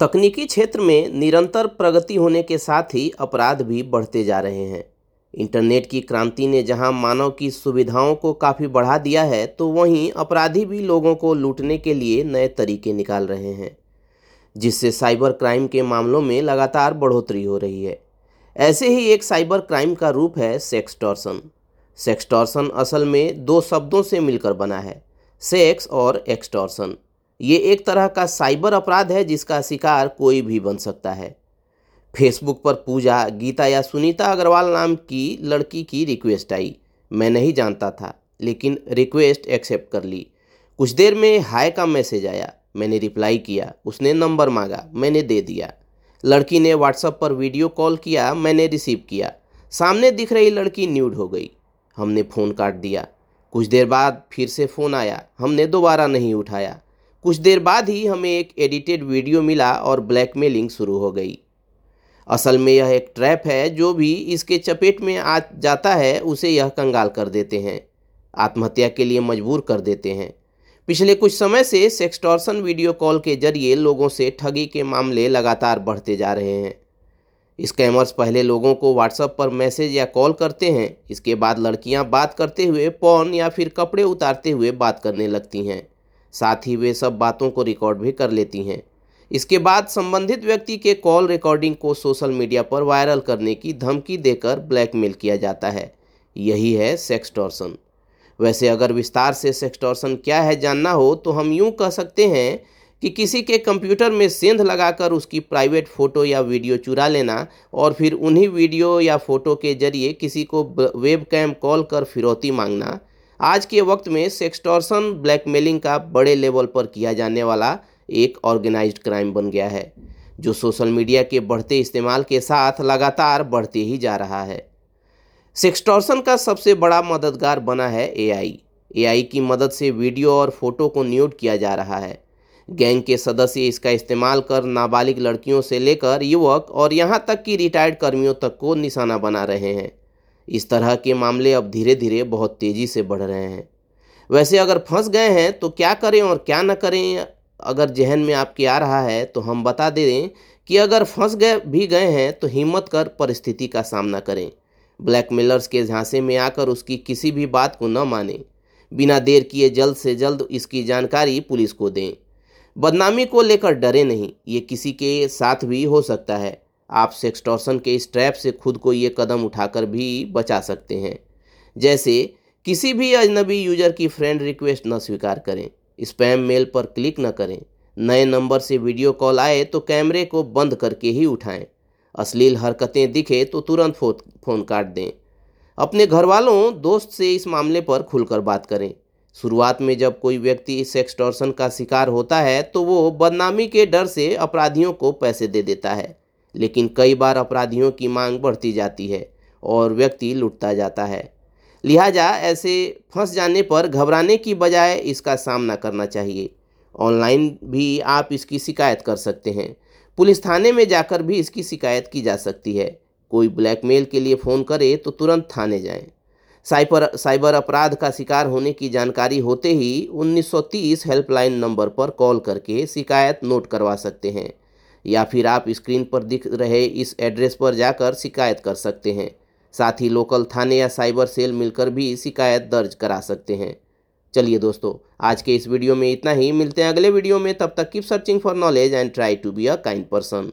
तकनीकी क्षेत्र में निरंतर प्रगति होने के साथ ही अपराध भी बढ़ते जा रहे हैं। इंटरनेट की क्रांति ने जहाँ मानव की सुविधाओं को काफ़ी बढ़ा दिया है तो वहीं अपराधी भी लोगों को लूटने के लिए नए तरीके निकाल रहे हैं, जिससे साइबर क्राइम के मामलों में लगातार बढ़ोतरी हो रही है। ऐसे ही एक साइबर क्राइम का रूप है सेक्सटॉर्सन। सेक्सटॉर्सन असल में दो शब्दों से मिलकर बना है, सेक्स और एक्सटॉर्सन। ये एक तरह का साइबर अपराध है जिसका शिकार कोई भी बन सकता है। फेसबुक पर पूजा, गीता या सुनीता अग्रवाल नाम की लड़की की रिक्वेस्ट आई। मैं नहीं जानता था, लेकिन रिक्वेस्ट एक्सेप्ट कर ली। कुछ देर में हाय का मैसेज आया। मैंने रिप्लाई किया। उसने नंबर मांगा। मैंने दे दिया। लड़की ने व्हाट्सएप पर वीडियो कॉल किया। मैंने रिसीव किया। सामने दिख रही लड़की न्यूड हो गई। हमने फ़ोन काट दिया। कुछ देर बाद फिर से फ़ोन आया। हमने दोबारा नहीं उठाया। कुछ देर बाद ही हमें एक एडिटेड वीडियो मिला और ब्लैकमेलिंग शुरू हो गई। असल में यह एक ट्रैप है, जो भी इसके चपेट में आ जाता है, उसे यह कंगाल कर देते हैं। आत्महत्या के लिए मजबूर कर देते हैं। पिछले कुछ समय से सेक्सटॉर्सन वीडियो कॉल के ज़रिए लोगों से ठगी के मामले लगातार बढ़ते जा रहे हैं। स्कैमर्स पहले लोगों को व्हाट्सएप पर मैसेज या कॉल करते हैं, इसके बाद लड़कियाँ बात करते हुए पौन या फिर कपड़े उतारते हुए बात करने लगती हैं। साथ ही वे सब बातों को रिकॉर्ड भी कर लेती हैं। इसके बाद संबंधित व्यक्ति के कॉल रिकॉर्डिंग को सोशल मीडिया पर वायरल करने की धमकी देकर ब्लैकमेल किया जाता है। यही है सेक्सटॉर्सन वैसे अगर विस्तार से सेक्सटॉर्सन क्या है जानना हो तो हम यूँ कह सकते हैं कि किसी के कंप्यूटर में सेंध लगाकर उसकी प्राइवेट फ़ोटो या वीडियो चुरा लेना और फिर उन्हीं वीडियो या फ़ोटो के ज़रिए किसी को वेब कैम कॉल कर फिरौती मांगना आज के वक्त में सेक्सटॉर्सन ब्लैकमेलिंग का बड़े लेवल पर किया जाने वाला एक ऑर्गेनाइज्ड क्राइम बन गया है, जो सोशल मीडिया के बढ़ते इस्तेमाल के साथ लगातार बढ़ते ही जा रहा है। सेक्सटॉर्सन का सबसे बड़ा मददगार बना है एआई एआई की मदद से वीडियो और फ़ोटो को न्यूट किया जा रहा है। गैंग के सदस्य इसका इस्तेमाल कर नाबालिग लड़कियों से लेकर युवक और यहाँ तक कि रिटायर्ड कर्मियों तक को निशाना बना रहे हैं। इस तरह के मामले अब धीरे धीरे बहुत तेज़ी से बढ़ रहे हैं। वैसे अगर फंस गए हैं तो क्या करें और क्या न करें, अगर जहन में आपके आ रहा है तो हम बता दे दें कि अगर फंस गए, भी गए हैं तो हिम्मत कर परिस्थिति का सामना करें। ब्लैकमेलर्स के झांसे में आकर उसकी किसी भी बात को न माने। बिना देर किए जल्द से जल्द इसकी जानकारी पुलिस को दें। बदनामी को लेकर डरे नहीं, ये किसी के साथ भी हो सकता है। आप सेक्सटॉर्सन के इस ट्रैप से खुद को ये कदम उठाकर भी बचा सकते हैं। जैसे, किसी भी अजनबी यूज़र की फ्रेंड रिक्वेस्ट न स्वीकार करें स्पैम मेल पर क्लिक न करें, नए नंबर से वीडियो कॉल आए तो कैमरे को बंद करके ही उठाएँ। अश्लील हरकतें दिखे तो तुरंत फो फ़ोन काट दें। अपने घर वालों दोस्त से इस मामले पर खुलकर बात करें। शुरुआत में जब कोई व्यक्ति सेक्सटॉर्सन का शिकार होता है तो वो बदनामी के डर से अपराधियों को पैसे दे देता है। लेकिन कई बार अपराधियों की मांग बढ़ती जाती है और व्यक्ति लुटता जाता है। लिहाजा ऐसे फंस जाने पर घबराने की बजाय इसका सामना करना चाहिए। ऑनलाइन भी आप इसकी शिकायत कर सकते हैं। पुलिस थाने में जाकर भी इसकी शिकायत की जा सकती है। कोई ब्लैकमेल के लिए फ़ोन करे तो तुरंत थाने जाएँ। साइबर साइबर अपराध का शिकार होने की जानकारी होते ही 1930 हेल्पलाइन नंबर पर कॉल करके शिकायत नोट करवा सकते हैं। या फिर आप स्क्रीन पर दिख रहे इस एड्रेस पर जाकर शिकायत कर सकते हैं। साथ ही लोकल थाने या साइबर सेल मिलकर भी शिकायत दर्ज करा सकते हैं। चलिए दोस्तों, आज के इस वीडियो में इतना ही। मिलते हैं अगले वीडियो में। तब तक keep searching for knowledge and try to be a kind person